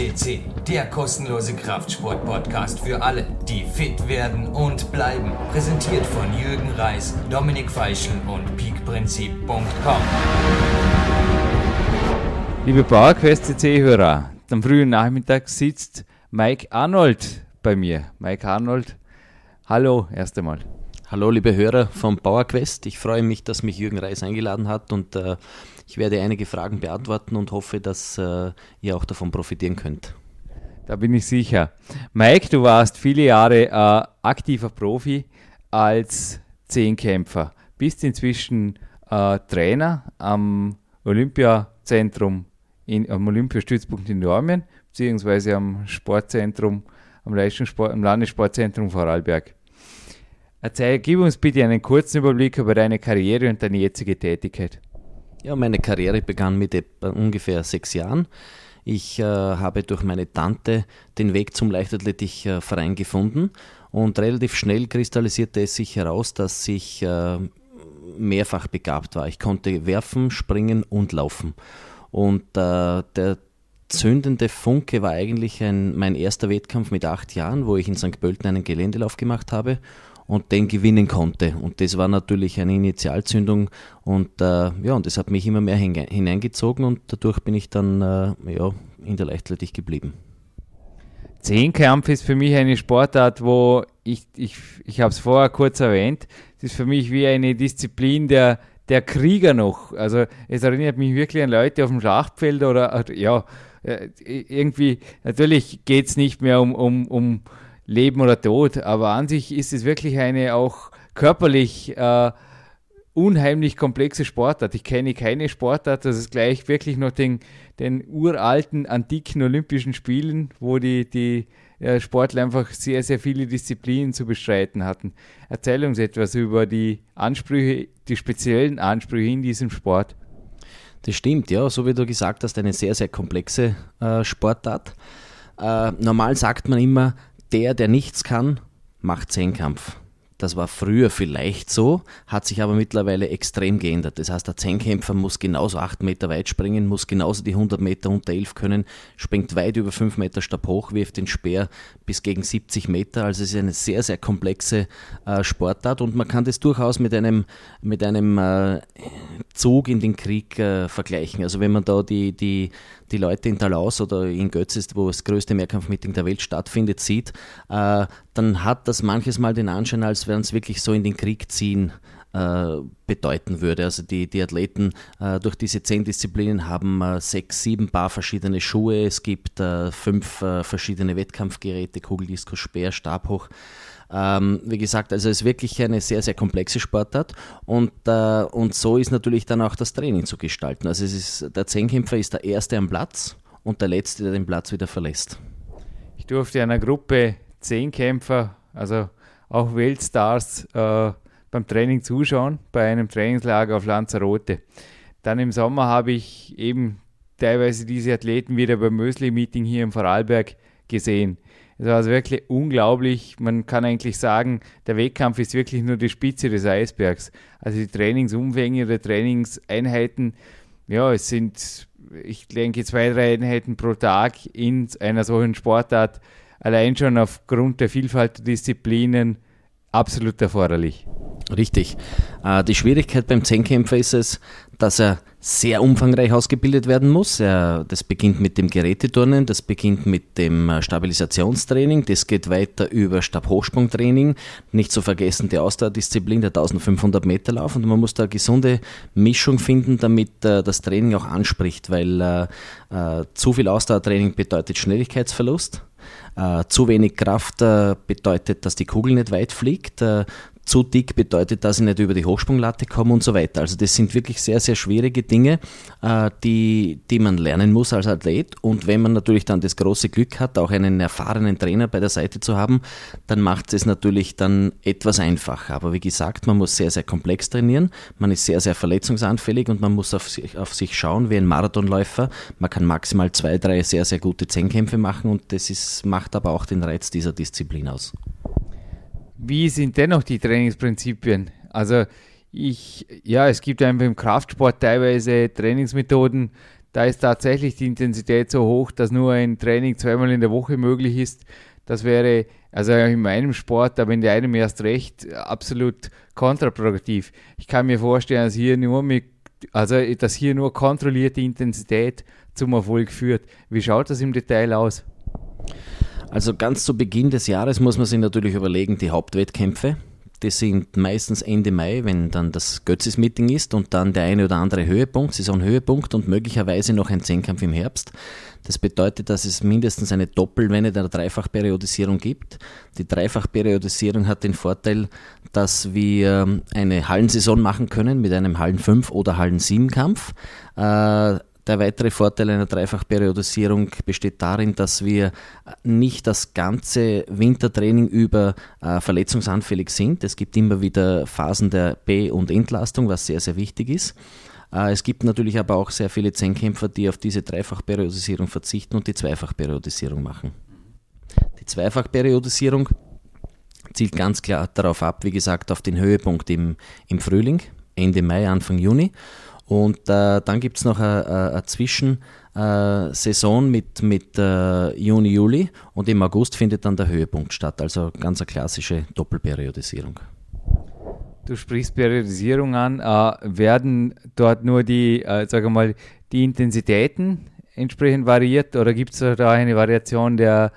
FCC, der kostenlose Kraftsport-Podcast für alle, die fit werden und bleiben. Präsentiert von Jürgen Reis, Dominik Feischl und peakprinzip.com. Liebe PowerQuest CC-Hörer, am frühen Nachmittag sitzt Mike Arnold bei mir. Mike Arnold, hallo erst einmal. Hallo liebe Hörer vom PowerQuest. Ich freue mich, dass mich Jürgen Reis eingeladen hat und äh, ich werde einige Fragen beantworten und hoffe, dass äh, ihr auch davon profitieren könnt. Da bin ich sicher. Mike, du warst viele Jahre äh, aktiver Profi als Zehnkämpfer. Bist inzwischen äh, Trainer am Olympiazentrum, in, am Olympiastützpunkt in Dormien, beziehungsweise am Sportzentrum, am, Leistungssport, am Landessportzentrum Vorarlberg. Erzähl, gib uns bitte einen kurzen Überblick über deine Karriere und deine jetzige Tätigkeit. Ja, meine Karriere begann mit ungefähr sechs Jahren. Ich äh, habe durch meine Tante den Weg zum Leichtathletikverein gefunden und relativ schnell kristallisierte es sich heraus, dass ich äh, mehrfach begabt war. Ich konnte werfen, springen und laufen. Und äh, der zündende Funke war eigentlich ein, mein erster Wettkampf mit acht Jahren, wo ich in St. Pölten einen Geländelauf gemacht habe und den gewinnen konnte. Und das war natürlich eine Initialzündung und äh, ja, und das hat mich immer mehr hineingezogen und dadurch bin ich dann äh, ja, in der Leichtathletik geblieben. Zehnkampf ist für mich eine Sportart, wo ich, ich, ich habe es vorher kurz erwähnt, es ist für mich wie eine Disziplin der, der Krieger noch. Also es erinnert mich wirklich an Leute auf dem Schlachtfeld oder ja, äh, irgendwie, natürlich geht es nicht mehr um, um, um Leben oder Tod. Aber an sich ist es wirklich eine auch körperlich äh, unheimlich komplexe Sportart. Ich kenne keine Sportart, das ist gleich wirklich noch den, den uralten, antiken Olympischen Spielen, wo die, die äh, Sportler einfach sehr, sehr viele Disziplinen zu bestreiten hatten. Erzähl uns etwas über die Ansprüche, die speziellen Ansprüche in diesem Sport. Das stimmt, ja, so wie du gesagt hast, eine sehr, sehr komplexe äh, Sportart. Äh, normal sagt man immer, der, der nichts kann, macht Zehnkampf. Das war früher vielleicht so, hat sich aber mittlerweile extrem geändert. Das heißt, der Zehnkämpfer muss genauso 8 Meter weit springen, muss genauso die 100 Meter unter 11 können, springt weit über 5 Meter Stab hoch, wirft den Speer bis gegen 70 Meter. Also es ist eine sehr, sehr komplexe äh, Sportart und man kann das durchaus mit einem, mit einem äh, Zug in den Krieg äh, vergleichen. Also wenn man da die, die, die Leute in Talaus oder in Götzis, wo das größte Mehrkampfmeeting der Welt stattfindet, sieht, äh, dann hat das manches Mal den Anschein, als wären es wirklich so in den Krieg ziehen äh, bedeuten würde. Also die, die Athleten äh, durch diese zehn Disziplinen haben äh, sechs, sieben Paar verschiedene Schuhe, es gibt fünf verschiedene Wettkampfgeräte, Kugeldiskus, Speer, Stabhoch. Ähm, wie gesagt, also es ist wirklich eine sehr, sehr komplexe Sportart und, und so ist natürlich dann auch das Training zu gestalten. Also es ist, der Zehnkämpfer ist der Erste am Platz und der Letzte, der den Platz wieder verlässt. Ich durfte einer Gruppe Zehnkämpfer, also auch Weltstars, äh, beim Training zuschauen, bei einem Trainingslager auf Lanzarote. Dann im Sommer habe ich eben teilweise diese Athleten wieder beim Mösli-Meeting hier im Vorarlberg gesehen. Es war also wirklich unglaublich. Man kann eigentlich sagen, der Wettkampf ist wirklich nur die Spitze des Eisbergs. Also die Trainingsumfänge oder Trainingseinheiten, ja, es sind, ich denke, zwei, drei Einheiten pro Tag in einer solchen Sportart allein schon aufgrund der Vielfalt der Disziplinen absolut erforderlich. Richtig. Äh, die Schwierigkeit beim Zehnkämpfer ist es, dass er sehr umfangreich ausgebildet werden muss. Das beginnt mit dem Geräteturnen, das beginnt mit dem äh, Stabilisationstraining, das geht weiter über Stabhochsprungtraining, nicht zu vergessen die Ausdauerdisziplin, der 1500 Meter Lauf und man muss da eine gesunde Mischung finden, damit äh, das Training auch anspricht, weil zu viel Ausdauertraining bedeutet Schnelligkeitsverlust. Uh, zu wenig Kraft uh, bedeutet, dass die Kugel nicht weit fliegt. Uh, zu dick bedeutet, dass ich nicht über die Hochsprunglatte komme und so weiter. Also das sind wirklich sehr, sehr schwierige Dinge, äh, die, die man lernen muss als Athlet. Und wenn man natürlich dann das große Glück hat, auch einen erfahrenen Trainer bei der Seite zu haben, dann macht es natürlich dann etwas einfacher. Aber wie gesagt, man muss sehr, sehr komplex trainieren, man ist sehr, sehr verletzungsanfällig und man muss auf sich, auf sich schauen wie ein Marathonläufer. Man kann maximal zwei, drei sehr, sehr gute Zehnkämpfe machen und das ist, macht aber auch den Reiz dieser Disziplin aus. Wie sind dennoch die Trainingsprinzipien? Also ich, ja, es gibt einfach im Kraftsport teilweise Trainingsmethoden, da ist tatsächlich die Intensität so hoch, dass nur ein Training zweimal in der Woche möglich ist. Das wäre also in meinem Sport, aber in deinem erst recht, absolut kontraproduktiv. Ich kann mir vorstellen, dass hier nur mit, also dass hier nur kontrollierte Intensität zum Erfolg führt. Wie schaut das im Detail aus? Also ganz zu Beginn des Jahres muss man sich natürlich überlegen, die Hauptwettkämpfe. Die sind meistens Ende Mai, wenn dann das Götzis-Meeting ist und dann der eine oder andere Höhepunkt, Saisonhöhepunkt und möglicherweise noch ein Zehnkampf im Herbst. Das bedeutet, dass es mindestens eine Doppelwelle der Dreifachperiodisierung gibt. Die Dreifachperiodisierung hat den Vorteil, dass wir eine Hallensaison machen können mit einem Hallen 5 oder Hallen 7 Kampf. Äh, der weitere Vorteil einer Dreifachperiodisierung besteht darin, dass wir nicht das ganze Wintertraining über äh, verletzungsanfällig sind. Es gibt immer wieder Phasen der Be- und Entlastung, was sehr, sehr wichtig ist. Äh, es gibt natürlich aber auch sehr viele Zehnkämpfer, die auf diese Dreifachperiodisierung verzichten und die Zweifachperiodisierung machen. Die Zweifachperiodisierung zielt ganz klar darauf ab, wie gesagt, auf den Höhepunkt im, im Frühling, Ende Mai, Anfang Juni und äh, dann gibt es noch eine, Zwischensaison äh, mit, mit äh, Juni, Juli und im August findet dann der Höhepunkt statt. Also ganz eine klassische Doppelperiodisierung. Du sprichst Periodisierung an. Äh, werden dort nur die, äh, sage mal, die Intensitäten entsprechend variiert oder gibt es da eine Variation der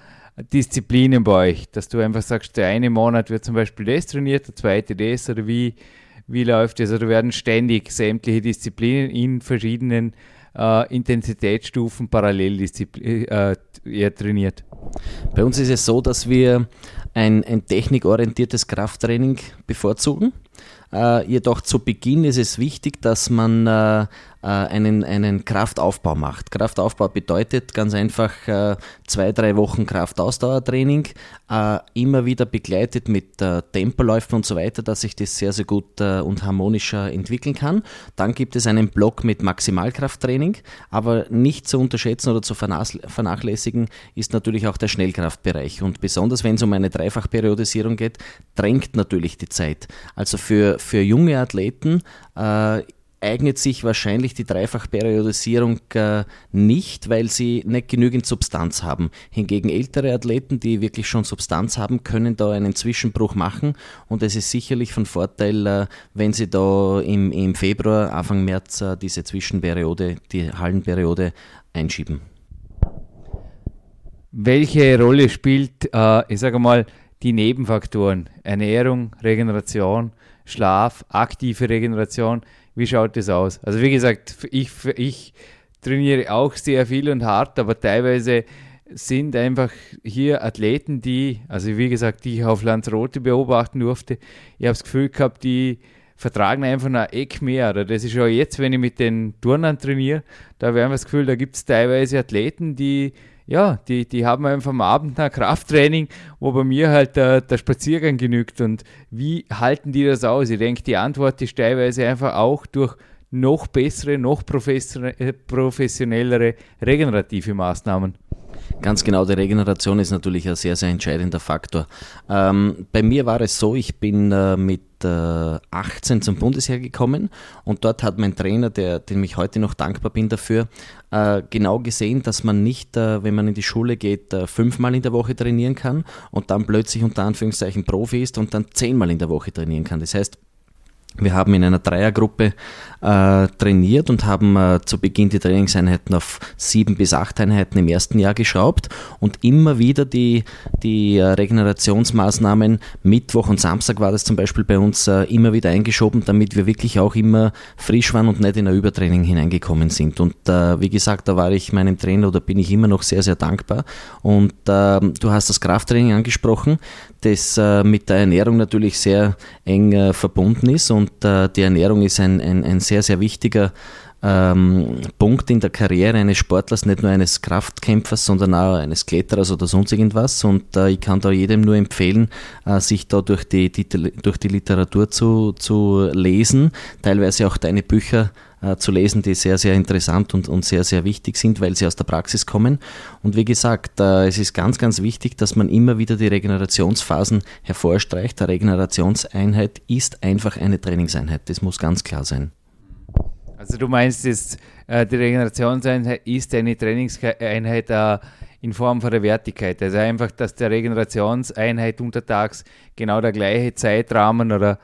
Disziplinen bei euch, dass du einfach sagst, der eine Monat wird zum Beispiel das trainiert, der zweite das oder wie, wie läuft? Also werden ständig sämtliche Disziplinen in verschiedenen äh, Intensitätsstufen parallel äh, trainiert. Bei uns ist es so, dass wir ein, ein technikorientiertes Krafttraining bevorzugen. Äh, jedoch zu Beginn ist es wichtig, dass man äh, einen, einen Kraftaufbau macht. Kraftaufbau bedeutet ganz einfach äh, zwei, drei Wochen Kraftausdauertraining, äh, immer wieder begleitet mit Tempoläufen und so weiter, dass sich das sehr, sehr gut und harmonischer entwickeln kann. Dann gibt es einen Block mit Maximalkrafttraining, aber nicht zu unterschätzen oder zu vernachlässigen ist natürlich auch der Schnellkraftbereich. Und besonders wenn es um eine Dreifachperiodisierung geht, drängt natürlich die Zeit. Also für, für junge Athleten äh, eignet sich wahrscheinlich die Dreifachperiodisierung äh, nicht, weil sie nicht genügend Substanz haben. Hingegen ältere Athleten, die wirklich schon Substanz haben, können da einen Zwischenbruch machen und es ist sicherlich von Vorteil, äh, wenn sie da im, im Februar, Anfang März äh, diese Zwischenperiode, die Hallenperiode einschieben. Welche Rolle spielt, äh, ich sage mal, die Nebenfaktoren Ernährung, Regeneration, Schlaf, aktive Regeneration? Wie schaut das aus? Also wie gesagt, ich, ich trainiere auch sehr viel und hart, aber teilweise sind einfach hier Athleten, die, also wie gesagt, die ich auf Lanzarote beobachten durfte, ich habe das Gefühl gehabt, die vertragen einfach ein Eck mehr. Oder das ist auch jetzt, wenn ich mit den Turnern trainiere, da habe ich einfach das Gefühl, da gibt es teilweise Athleten, die ja, die, die haben einfach am Abend ein Krafttraining, wo bei mir halt der, der Spaziergang genügt. Und wie halten die das aus? Ich denke, die Antwort ist teilweise einfach auch durch noch bessere, noch äh, professionellere regenerative Maßnahmen. Ganz genau, die Regeneration ist natürlich ein sehr, sehr entscheidender Faktor. Ähm, bei mir war es so, ich bin äh, mit äh, 18 zum Bundesheer gekommen und dort hat mein Trainer, der, dem ich heute noch dankbar bin dafür, äh, genau gesehen, dass man nicht, äh, wenn man in die Schule geht, äh, fünfmal in der Woche trainieren kann und dann plötzlich unter Anführungszeichen Profi ist und dann zehnmal in der Woche trainieren kann. Das heißt, wir haben in einer Dreiergruppe äh, trainiert und haben äh, zu Beginn die Trainingseinheiten auf sieben bis acht Einheiten im ersten Jahr geschraubt und immer wieder die, die äh, Regenerationsmaßnahmen Mittwoch und Samstag war das zum Beispiel bei uns äh, immer wieder eingeschoben, damit wir wirklich auch immer frisch waren und nicht in ein Übertraining hineingekommen sind. Und äh, wie gesagt, da war ich meinem Trainer oder bin ich immer noch sehr, sehr dankbar. Und ähm, du hast das Krafttraining angesprochen, das äh, mit der Ernährung natürlich sehr eng verbunden ist und die Ernährung ist ein, ein, ein sehr sehr, sehr wichtiger ähm, Punkt in der Karriere eines Sportlers, nicht nur eines Kraftkämpfers, sondern auch eines Kletterers oder sonst irgendwas. Und äh, ich kann da jedem nur empfehlen, äh, sich da durch die, die, durch die Literatur zu, zu lesen, teilweise auch deine Bücher äh, zu lesen, die sehr, sehr interessant und, und sehr, sehr wichtig sind, weil sie aus der Praxis kommen. Und wie gesagt, äh, es ist ganz, ganz wichtig, dass man immer wieder die Regenerationsphasen hervorstreicht. Eine Regenerationseinheit ist einfach eine Trainingseinheit. Das muss ganz klar sein. Also du meinst jetzt, äh, die Regenerationseinheit ist eine Trainingseinheit in Form von der Wertigkeit. Also einfach, dass der Regenerationseinheit untertags genau der gleiche Zeitrahmen oder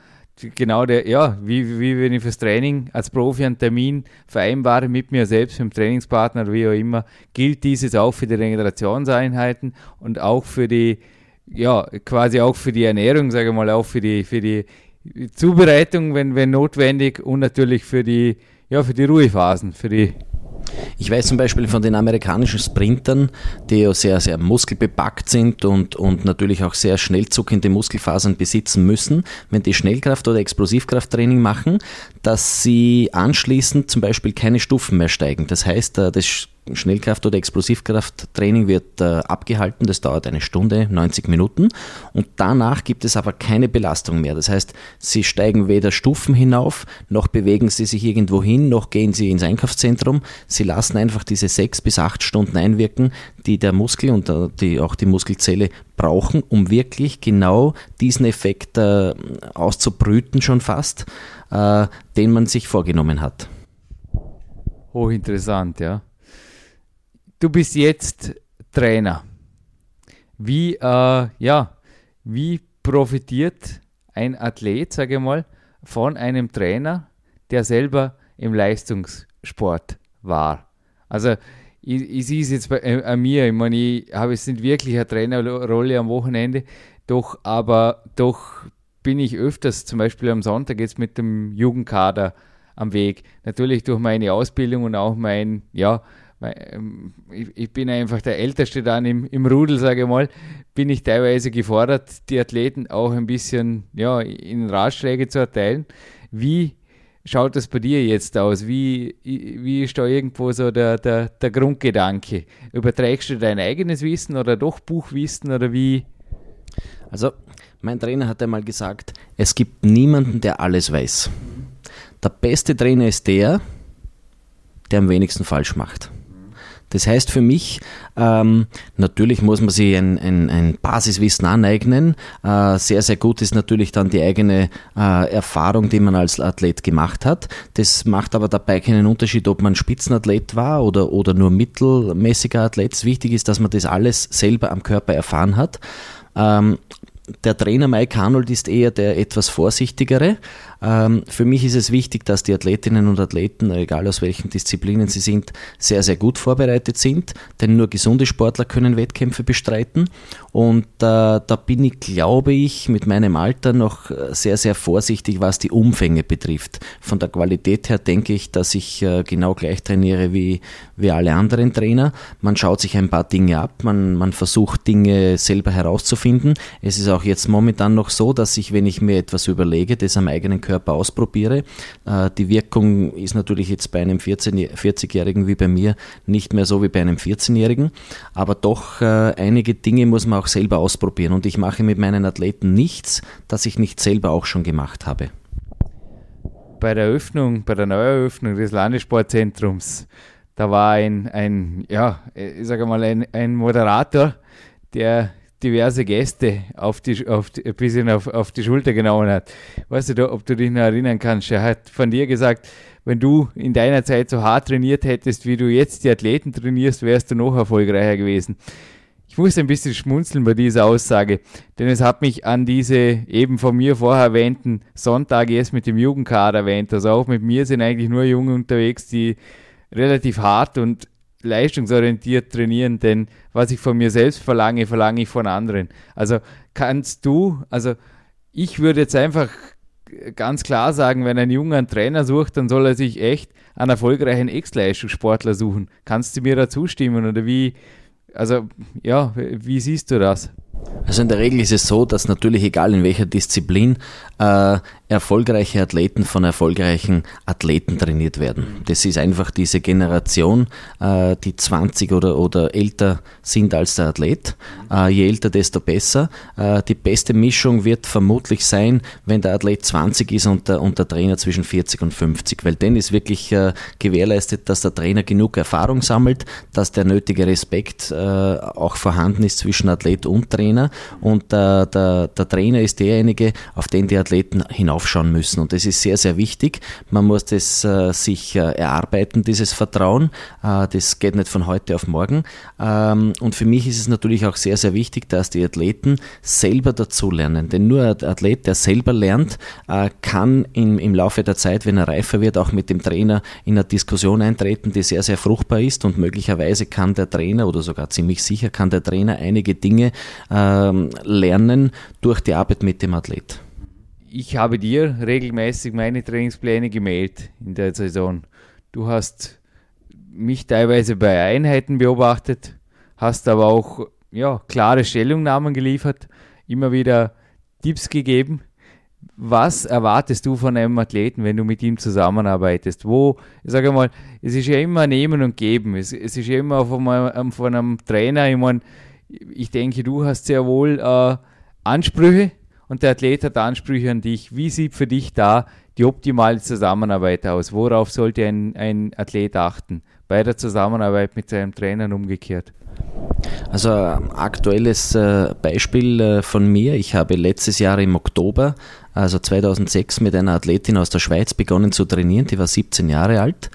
genau der, ja, wie, wie wenn ich fürs Training als Profi einen Termin vereinbare mit mir selbst, mit dem Trainingspartner wie auch immer, gilt dieses auch für die Regenerationseinheiten und auch für die, ja, quasi auch für die Ernährung, sage ich mal, auch für die, für die Zubereitung, wenn, wenn notwendig und natürlich für die, ja, für die Ruhephasen, für die ich weiß zum Beispiel von den amerikanischen Sprintern, die ja sehr, sehr muskelbepackt sind und, und natürlich auch sehr schnell zuckende Muskelfasern besitzen müssen, wenn die Schnellkraft- oder Explosivkrafttraining machen, dass sie anschließend zum Beispiel keine Stufen mehr steigen. Das heißt, äh, das Schnellkraft- oder Explosivkrafttraining wird äh, abgehalten. Das dauert eine Stunde, 90 Minuten. Und danach gibt es aber keine Belastung mehr. Das heißt, Sie steigen weder Stufen hinauf, noch bewegen Sie sich irgendwo hin, noch gehen Sie ins Einkaufszentrum. Sie lassen einfach diese sechs bis acht Stunden einwirken, die der Muskel und äh, die, auch die Muskelzelle brauchen, um wirklich genau diesen Effekt äh, auszubrüten schon fast, äh, den man sich vorgenommen hat. Hochinteressant, ja du bist jetzt Trainer. Wie, äh, ja, wie profitiert ein Athlet, sage ich mal, von einem Trainer, der selber im Leistungssport war? Also, ich, ich sehe es jetzt bei äh, mir, ich meine, ich habe jetzt nicht wirklich eine Trainerrolle am Wochenende, doch, aber doch bin ich öfters, zum Beispiel am Sonntag jetzt mit dem Jugendkader am Weg. Natürlich durch meine Ausbildung und auch mein, ja, ähm, ich, bin einfach der Älteste dann im, im Rudel, sage ich mal, bin ich teilweise gefordert, die Athleten auch ein bisschen ja, in Ratschläge zu erteilen. Wie schaut das bei dir jetzt aus? Wie, wie ist da irgendwo so der, der, der Grundgedanke? Überträgst du dein eigenes Wissen oder doch Buchwissen oder wie? Also, mein Trainer hat einmal gesagt, es gibt niemanden, der alles weiß. Der beste Trainer ist der, der am wenigsten falsch macht. Das heißt für mich, ähm, natürlich muss man sich ein, ein, ein Basiswissen aneignen. Äh, sehr, sehr gut ist natürlich dann die eigene äh, Erfahrung, die man als Athlet gemacht hat. Das macht aber dabei keinen Unterschied, ob man Spitzenathlet war oder, oder nur mittelmäßiger Athlet. Wichtig ist, dass man das alles selber am Körper erfahren hat. Ähm, der Trainer Mike Arnold ist eher der etwas vorsichtigere. Ähm, für mich ist es wichtig, dass die Athletinnen und Athleten, egal aus welchen Disziplinen sie sind, sehr, sehr gut vorbereitet sind, denn nur gesunde Sportler können Wettkämpfe bestreiten. Und äh, da bin ich, glaube ich, mit meinem Alter noch sehr, sehr vorsichtig, was die Umfänge betrifft. Von der Qualität her denke ich, dass ich äh, genau gleich trainiere wie, wie alle anderen Trainer. Man schaut sich ein paar Dinge ab, man, man versucht Dinge selber herauszufinden. Es ist auch jetzt momentan noch so, dass ich, wenn ich mir etwas überlege, das am eigenen Körper ausprobiere. Äh, die Wirkung ist natürlich jetzt bei einem 40-Jährigen wie bei mir nicht mehr so wie bei einem 14-Jährigen, aber doch äh, einige Dinge muss man auch selber ausprobieren und ich mache mit meinen Athleten nichts, das ich nicht selber auch schon gemacht habe. Bei der Eröffnung, bei der Neueröffnung des Landessportzentrums, da war ein, ein ja, ich sage mal, ein, ein Moderator, der diverse Gäste auf die, auf die, ein bisschen auf, auf die Schulter genommen hat. Weißt du, ob du dich noch erinnern kannst? Er hat von dir gesagt, wenn du in deiner Zeit so hart trainiert hättest, wie du jetzt die Athleten trainierst, wärst du noch erfolgreicher gewesen. Ich muss ein bisschen schmunzeln bei dieser Aussage, denn es hat mich an diese eben von mir vorher erwähnten Sonntage erst mit dem Jugendkader erwähnt. Also auch mit mir sind eigentlich nur Junge unterwegs, die relativ hart und leistungsorientiert trainieren, denn was ich von mir selbst verlange, verlange ich von anderen. Also kannst du, also ich würde jetzt einfach ganz klar sagen, wenn ein Junger einen Trainer sucht, dann soll er sich echt einen erfolgreichen Ex-Leistungssportler suchen. Kannst du mir da zustimmen oder wie, also ja, wie siehst du das? Also in der Regel ist es so, dass natürlich egal in welcher Disziplin äh, erfolgreiche Athleten von erfolgreichen Athleten trainiert werden. Das ist einfach diese Generation, äh, die 20 oder, oder älter sind als der Athlet. Äh, je älter, desto besser. Äh, die beste Mischung wird vermutlich sein, wenn der Athlet 20 ist und der, und der Trainer zwischen 40 und 50, weil dann ist wirklich äh, gewährleistet, dass der Trainer genug Erfahrung sammelt, dass der nötige Respekt äh, auch vorhanden ist zwischen Athlet und Trainer Trainer und der, der, der Trainer ist derjenige, auf den die Athleten hinaufschauen müssen. Und das ist sehr, sehr wichtig. Man muss das äh, sich äh, erarbeiten, dieses Vertrauen. Äh, das geht nicht von heute auf morgen. Ähm, und für mich ist es natürlich auch sehr, sehr wichtig, dass die Athleten selber dazulernen. Denn nur ein Athlet, der selber lernt, äh, kann im, im Laufe der Zeit, wenn er reifer wird, auch mit dem Trainer in eine Diskussion eintreten, die sehr, sehr fruchtbar ist und möglicherweise kann der Trainer oder sogar ziemlich sicher kann der Trainer einige Dinge ähm, lernen durch die Arbeit mit dem Athlet. Ich habe dir regelmäßig meine Trainingspläne gemeldet in der Saison. Du hast mich teilweise bei Einheiten beobachtet, hast aber auch ja, klare Stellungnahmen geliefert, immer wieder Tipps gegeben. Was erwartest du von einem Athleten, wenn du mit ihm zusammenarbeitest? Wo, ich sage mal, es ist ja immer Nehmen und Geben. Es, es ist ja immer von einem, von einem Trainer, ich meine, ich denke, du hast sehr wohl äh, Ansprüche und der Athlet hat Ansprüche an dich. Wie sieht für dich da die optimale Zusammenarbeit aus? Worauf sollte ein, ein Athlet achten bei der Zusammenarbeit mit seinem Trainer und umgekehrt? Also aktuelles äh, Beispiel äh, von mir. Ich habe letztes Jahr im Oktober, also 2006, mit einer Athletin aus der Schweiz begonnen zu trainieren. Die war 17 Jahre alt.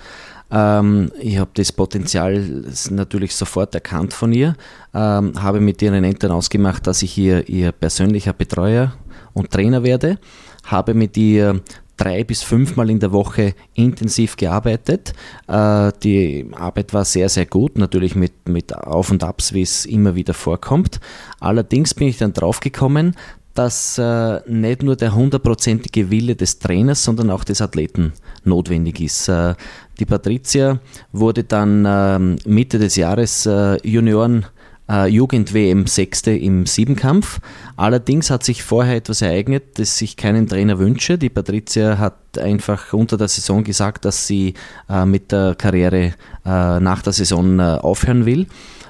Ähm, ich habe das Potenzial natürlich sofort erkannt von ihr, ähm, habe mit ihren Eltern ausgemacht, dass ich ihr, ihr persönlicher Betreuer und Trainer werde, habe mit ihr drei bis fünfmal in der Woche intensiv gearbeitet. Äh, die Arbeit war sehr, sehr gut, natürlich mit, mit Auf und Abs, wie es immer wieder vorkommt. Allerdings bin ich dann draufgekommen, dass äh, nicht nur der hundertprozentige Wille des Trainers, sondern auch des Athleten notwendig ist. Äh, die Patricia wurde dann äh, Mitte des Jahres äh, Junioren äh, Jugend-WM Sechste im Siebenkampf. Allerdings hat sich vorher etwas ereignet, das ich keinen Trainer wünsche. Die Patricia hat einfach unter der Saison gesagt, dass sie äh, mit der Karriere äh, nach der Saison äh, aufhören will.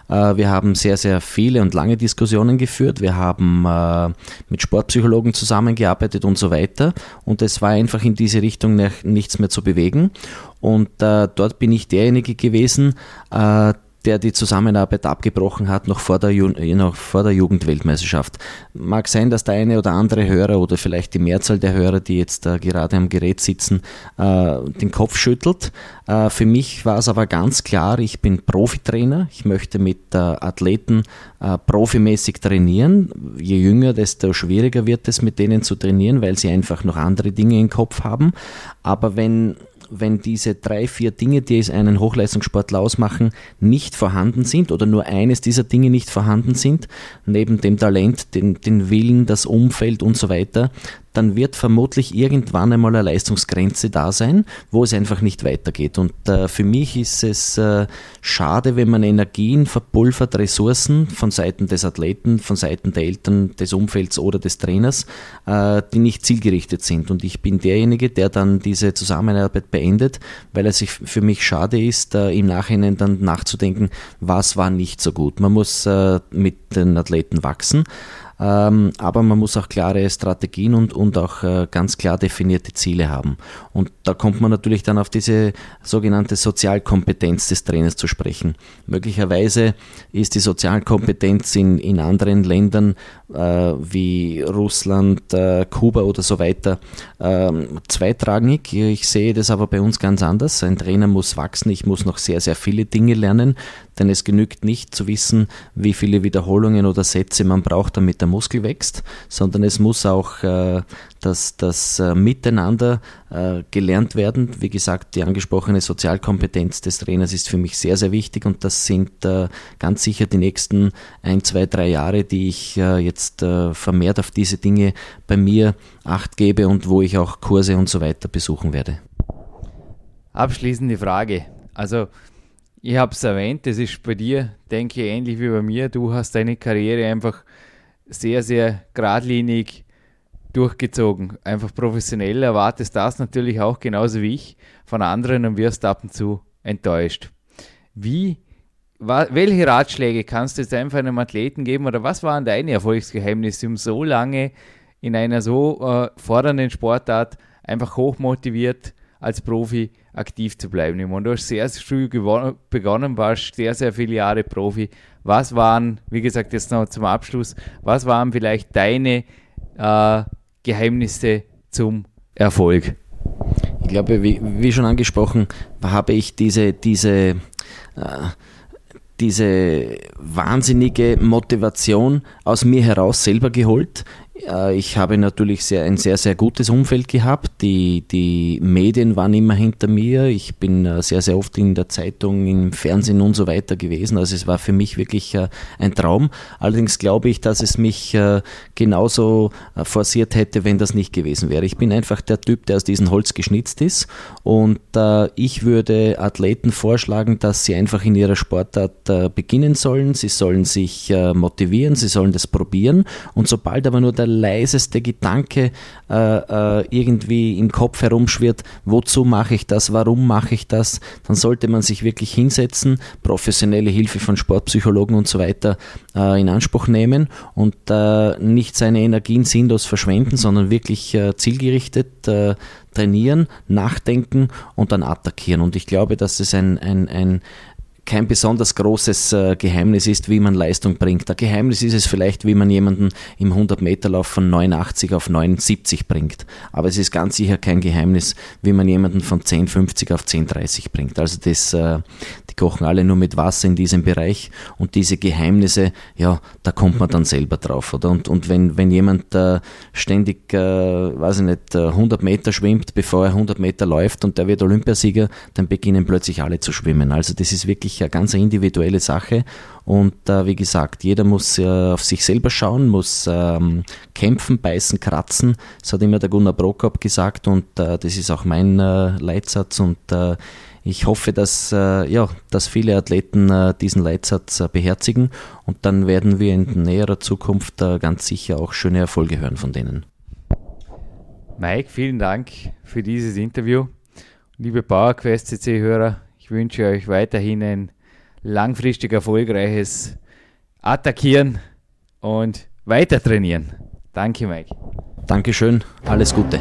Äh, wir haben sehr, sehr viele und lange Diskussionen geführt. Wir haben äh, mit Sportpsychologen zusammengearbeitet und so weiter. Und es war einfach in diese Richtung nichts mehr zu bewegen. Und dort bin ich derjenige gewesen, der die Zusammenarbeit abgebrochen hat, noch vor der, Ju noch vor der Jugendweltmeisterschaft. Mag sein, dass der eine oder andere Hörer oder vielleicht die Mehrzahl der Hörer, die jetzt äh, gerade am Gerät sitzen, äh, den Kopf schüttelt. Äh, für mich war es aber ganz klar, ich bin Profitrainer. Ich möchte mit Athleten äh, profimäßig trainieren. Je jünger, desto schwieriger wird es mit denen zu trainieren, weil sie einfach noch andere Dinge im Kopf haben. Aber wenn wenn diese drei, vier Dinge, die es einen Hochleistungssportler ausmachen, nicht vorhanden sind oder nur eines dieser Dinge nicht vorhanden sind, neben dem Talent, den, den Willen, das Umfeld und so weiter, dann wird vermutlich irgendwann einmal eine Leistungsgrenze da sein, wo es einfach nicht weitergeht. Und äh, für mich ist es äh, schade, wenn man Energien verpulvert, Ressourcen von Seiten des Athleten, von Seiten der Eltern, des Umfelds oder des Trainers, äh, die nicht zielgerichtet sind. Und ich bin derjenige, der dann diese Zusammenarbeit beendet, weil es sich für mich schade ist, äh, im Nachhinein dann nachzudenken, was war nicht so gut. Man muss äh, mit den Athleten wachsen. Ähm, aber man muss auch klare Strategien und, und auch äh, ganz klar definierte Ziele haben. Und da kommt man natürlich dann auf diese sogenannte Sozialkompetenz des Trainers zu sprechen. Möglicherweise ist die Sozialkompetenz in, in anderen Ländern äh, wie Russland, äh, Kuba oder so weiter ähm, zweitrangig. Ich sehe das aber bei uns ganz anders. Ein Trainer muss wachsen, ich muss noch sehr, sehr viele Dinge lernen, denn es genügt nicht zu wissen, wie viele Wiederholungen oder Sätze man braucht, damit der Muskel wächst, sondern es muss auch äh, das, das äh, Miteinander äh, gelernt werden. Wie gesagt, die angesprochene Sozialkompetenz des Trainers ist für mich sehr, sehr wichtig und das sind äh, ganz sicher die nächsten ein, zwei, drei Jahre, die ich äh, jetzt äh, vermehrt auf diese Dinge bei mir acht gebe und wo ich auch Kurse und so weiter besuchen werde. Abschließende Frage. Also ich habe es erwähnt, das ist bei dir, denke ich, ähnlich wie bei mir. Du hast deine Karriere einfach sehr, sehr geradlinig durchgezogen. Einfach professionell erwartest das natürlich auch genauso wie ich von anderen und wirst ab und zu enttäuscht. Wie, welche Ratschläge kannst du jetzt einfach einem Athleten geben oder was waren deine Erfolgsgeheimnisse, um so lange in einer so äh, fordernden Sportart einfach hochmotiviert als Profi aktiv zu bleiben? Ich meine, du hast sehr früh begonnen, warst sehr, sehr viele Jahre Profi. Was waren, wie gesagt, jetzt noch zum Abschluss, was waren vielleicht deine äh, Geheimnisse zum Erfolg? Ich glaube, wie, wie schon angesprochen, habe ich diese, diese, äh, diese wahnsinnige Motivation aus mir heraus selber geholt. Äh, ich habe natürlich sehr, ein sehr, sehr gutes Umfeld gehabt. Die, die Medien waren immer hinter mir. Ich bin äh, sehr, sehr oft in der Zeitung, im Fernsehen und so weiter gewesen. Also es war für mich wirklich äh, ein Traum. Allerdings glaube ich, dass es mich genauso forciert hätte, wenn das nicht gewesen wäre. Ich bin einfach der Typ, der aus diesem Holz geschnitzt ist. Und ich würde Athleten vorschlagen, dass sie einfach in ihrer Sportart beginnen sollen. Sie sollen sich motivieren, sie sollen das probieren. Und sobald aber nur der der leiseste Gedanke äh, äh, irgendwie im Kopf herumschwirrt, wozu mache ich das, warum mache ich das, dann sollte man sich wirklich hinsetzen, professionelle Hilfe von Sportpsychologen und so weiter äh, in Anspruch nehmen und äh, nicht seine Energien sinnlos verschwenden, sondern wirklich äh, zielgerichtet äh, trainieren, nachdenken und dann attackieren. Und ich glaube, dass es ein, ein, ein, kein besonders großes äh, Geheimnis ist, wie man Leistung bringt. Ein Geheimnis ist es vielleicht, wie man jemanden im 100-Meter-Lauf von 89 auf 79 bringt. Aber es ist ganz sicher kein Geheimnis, wie man jemanden von 10,50 auf 10,30 bringt. Also das, äh, die kochen alle nur mit Wasser in diesem Bereich und diese Geheimnisse, ja, da kommt man dann selber drauf. Oder? Und, und wenn, wenn jemand äh, ständig, weiß ich nicht, 100 äh, Meter schwimmt, bevor er 100 Meter läuft und der wird Olympiasieger, dann beginnen plötzlich alle zu schwimmen. Also das ist wirklich eine ganz individuelle Sache. Und äh, wie gesagt, jeder muss äh, auf sich selber schauen, muss ähm, kämpfen, beißen, kratzen. Das hat immer der Gunnar Prokop gesagt und äh, das ist auch mein äh, Leitsatz. Und äh, ich hoffe, dass, äh, ja, dass viele Athleten diesen Leitsatz beherzigen und dann werden wir in näherer Zukunft ganz sicher auch schöne Erfolge hören von denen. Mike, vielen Dank für dieses Interview. Liebe PowerQuest CC-Hörer, ich wünsche euch weiterhin ein langfristig erfolgreiches Attackieren und weiter trainieren. Danke, Mike. Dankeschön, alles Gute.